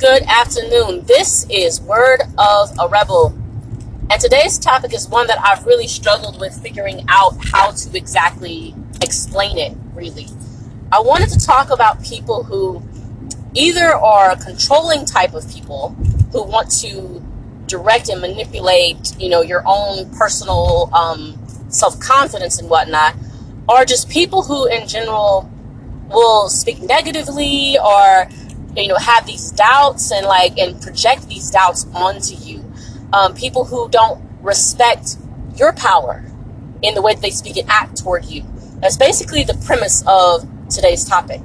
Good afternoon. This is Word of a Rebel. And today's topic is one that I've really struggled with figuring out how to exactly explain it, really. I wanted to talk about people who either are a controlling type of people who want to direct and manipulate, you know, your own personal um, self-confidence and whatnot, or just people who in general will speak negatively or you know have these doubts and like and project these doubts onto you. Um, people who don't respect your power in the way that they speak and act toward you. That's basically the premise of today's topic.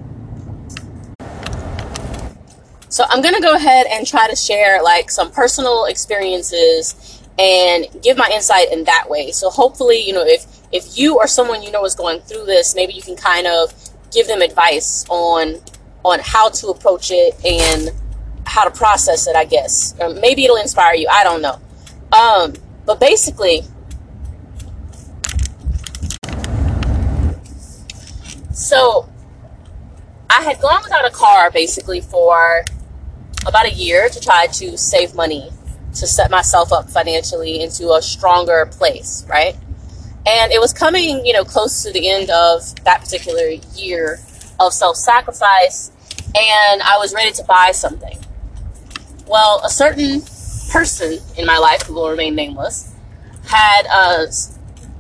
So i'm going to go ahead and try to share like some personal experiences and give my insight in that way. So hopefully you know if if you or someone you know is going through this maybe you can kind of give them advice on on how to approach it and how to process it, I guess. Um, maybe it'll inspire you. I don't know. Um, but basically, so I had gone without a car basically for about a year to try to save money to set myself up financially into a stronger place, right? And it was coming, you know, close to the end of that particular year of self sacrifice and I was ready to buy something. Well, a certain person in my life, who will remain nameless, had uh,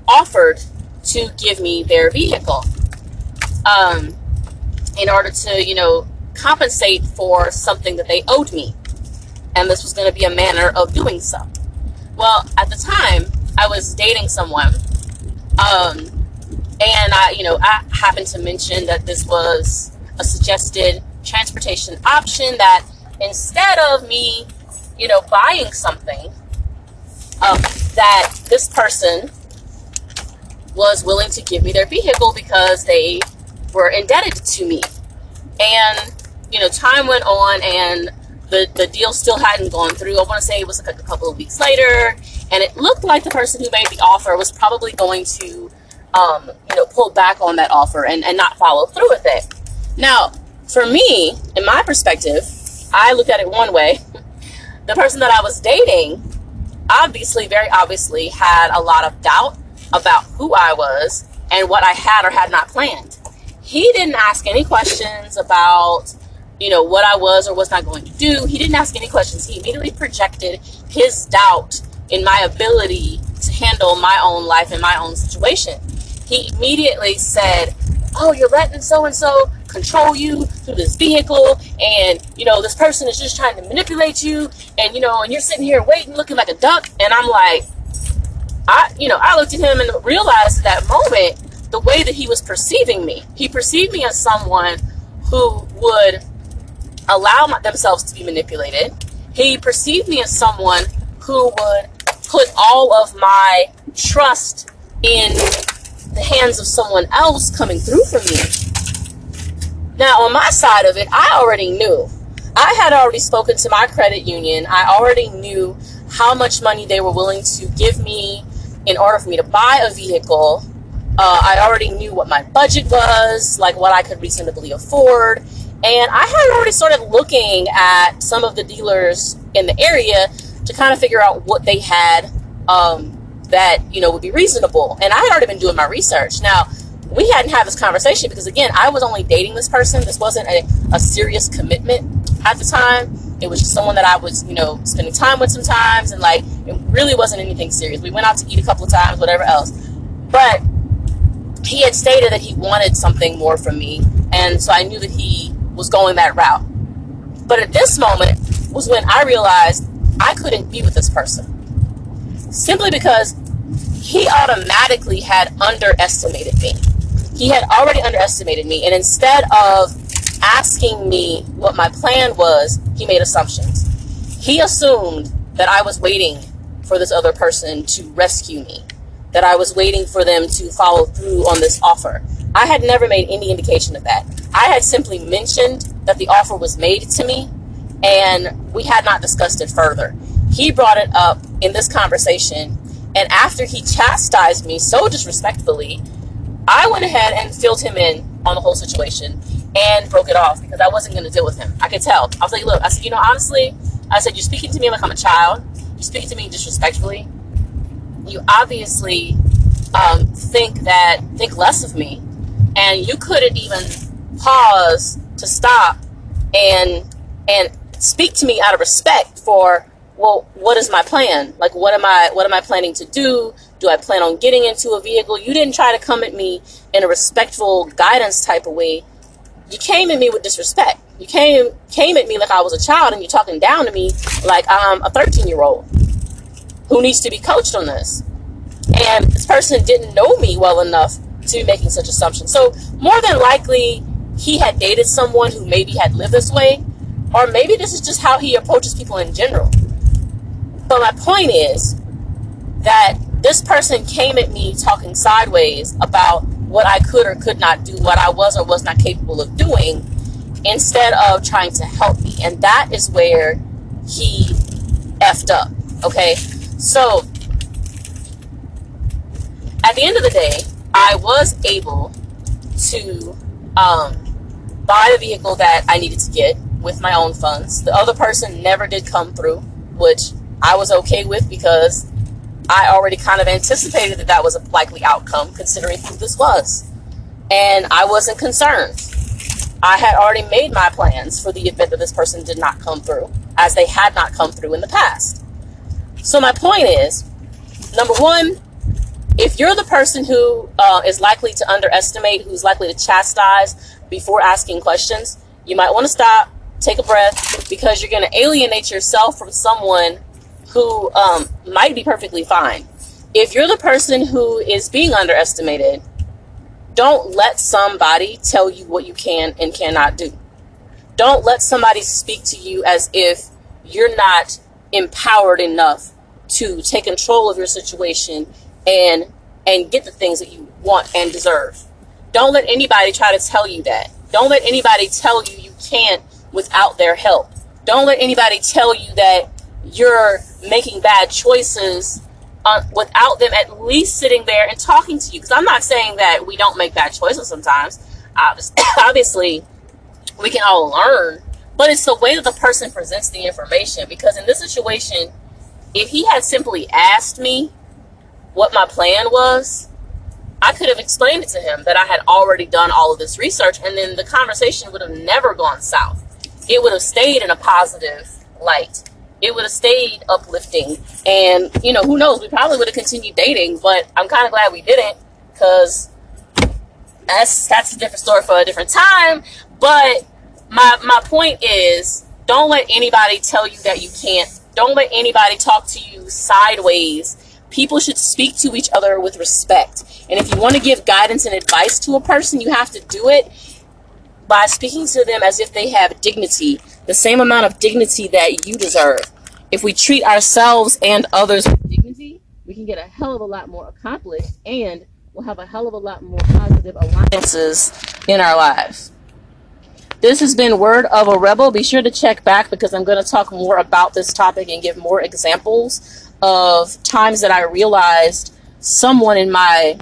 offered to give me their vehicle um, in order to, you know, compensate for something that they owed me. And this was going to be a manner of doing so. Well, at the time, I was dating someone. Um, and I, you know, I happened to mention that this was a suggested transportation option that instead of me, you know, buying something, um, that this person was willing to give me their vehicle because they were indebted to me. And, you know, time went on and the, the deal still hadn't gone through. I want to say it was like a couple of weeks later. And it looked like the person who made the offer was probably going to, um, you know, pull back on that offer and, and not follow through with it. Now, for me, in my perspective, I look at it one way. The person that I was dating, obviously, very obviously, had a lot of doubt about who I was and what I had or had not planned. He didn't ask any questions about, you know, what I was or was not going to do. He didn't ask any questions. He immediately projected his doubt in my ability to handle my own life and my own situation. He immediately said, Oh, you're letting so and so control you through this vehicle and you know this person is just trying to manipulate you and you know and you're sitting here waiting looking like a duck and i'm like i you know i looked at him and realized at that moment the way that he was perceiving me. He perceived me as someone who would allow my, themselves to be manipulated. He perceived me as someone who would put all of my trust in the hands of someone else coming through for me now, on my side of it, I already knew. I had already spoken to my credit union. I already knew how much money they were willing to give me in order for me to buy a vehicle. Uh, I already knew what my budget was, like what I could reasonably afford. And I had already started looking at some of the dealers in the area to kind of figure out what they had um, that, you know, would be reasonable. And I had already been doing my research. Now, we hadn't had this conversation because again i was only dating this person. This wasn't a, a serious commitment at the time. It was just someone that i was you know spending time with sometimes and like it really wasn't anything serious. We went out to eat a couple of times whatever else. But he had stated that he wanted something more from me and so i knew that he was going that route. But at this moment was when i realized i couldn't be with this person simply because he automatically had underestimated me he had already underestimated me. And instead of asking me what my plan was, he made assumptions. He assumed that I was waiting for this other person to rescue me, that I was waiting for them to follow through on this offer. I had never made any indication of that. I had simply mentioned that the offer was made to me and we had not discussed it further. He brought it up in this conversation, and after he chastised me so disrespectfully, I went ahead and filled him in on the whole situation. and broke it off because I wasn't going to deal with him. I could tell. I was like, look, I said, you know, honestly, I said, you're speaking to me like I'm a child. You're speaking to me disrespectfully. You obviously um, think that, think less of me. And you couldn't even pause to stop and, and speak to me out of respect for well, what is my plan? Like, what am I, what am I planning to do? Do I plan on getting into a vehicle? You didn't try to come at me in a respectful guidance type of way. You came at me with disrespect. You came, came at me like I was a child and you're talking down to me like I'm a 13 year old who needs to be coached on this. And this person didn't know me well enough to be making such assumptions. So more than likely, he had dated someone who maybe had lived this way, or maybe this is just how he approaches people in general. But my point is that this person came at me talking sideways about what I could or could not do, what I was or was not capable of doing, instead of trying to help me. And that is where he effed up. Okay? So, at the end of the day, I was able to um, buy the vehicle that I needed to get with my own funds. The other person never did come through, which I was okay with because I already kind of anticipated that that was a likely outcome considering who this was. And I wasn't concerned. I had already made my plans for the event that this person did not come through, as they had not come through in the past. So, my point is number one, if you're the person who uh, is likely to underestimate, who's likely to chastise before asking questions, you might want to stop, take a breath, because you're going to alienate yourself from someone who um, might be perfectly fine. If you're the person who is being underestimated, don't let somebody tell you what you can and cannot do. Don't let somebody speak to you as if you're not empowered enough to take control of your situation and and get the things that you want and deserve. Don't let anybody try to tell you that. Don't let anybody tell you you can't without their help. Don't let anybody tell you that you're making bad choices uh, without them at least sitting there and talking to you. Because I'm not saying that we don't make bad choices sometimes. Obviously, we can all learn, but it's the way that the person presents the information. Because in this situation, if he had simply asked me what my plan was, I could have explained it to him that I had already done all of this research, and then the conversation would have never gone south. It would have stayed in a positive light it would have stayed uplifting. And, you know, who knows? We probably would have continued dating, but I'm kind of glad we didn't because that's, that's a different story for a different time. But my, my point is don't let anybody tell you that you can't. Don't let anybody talk to you sideways. People should speak to each other with respect. And if you want to give guidance and advice to a person, you have to do it by speaking to them as if they have dignity, the same amount of dignity that you deserve. If we treat ourselves and others with dignity, we can get a hell of a lot more accomplished and we'll have a hell of a lot more positive alliances in our lives. This has been Word of a Rebel. Be sure to check back because I'm going to talk more about this topic and give more examples of times that I realized someone in my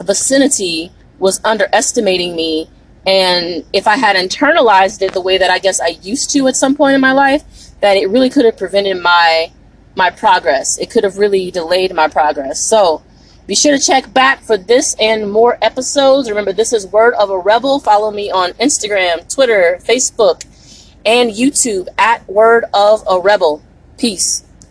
vicinity was underestimating me and if I had internalized it the way that I guess I used to at some point in my life, that it really could have prevented my my progress. It could have really delayed my progress. So be sure to check back for this and more episodes. Remember, this is Word of a Rebel. Follow me on Instagram, Twitter, Facebook, and YouTube at Word of a Rebel. Peace.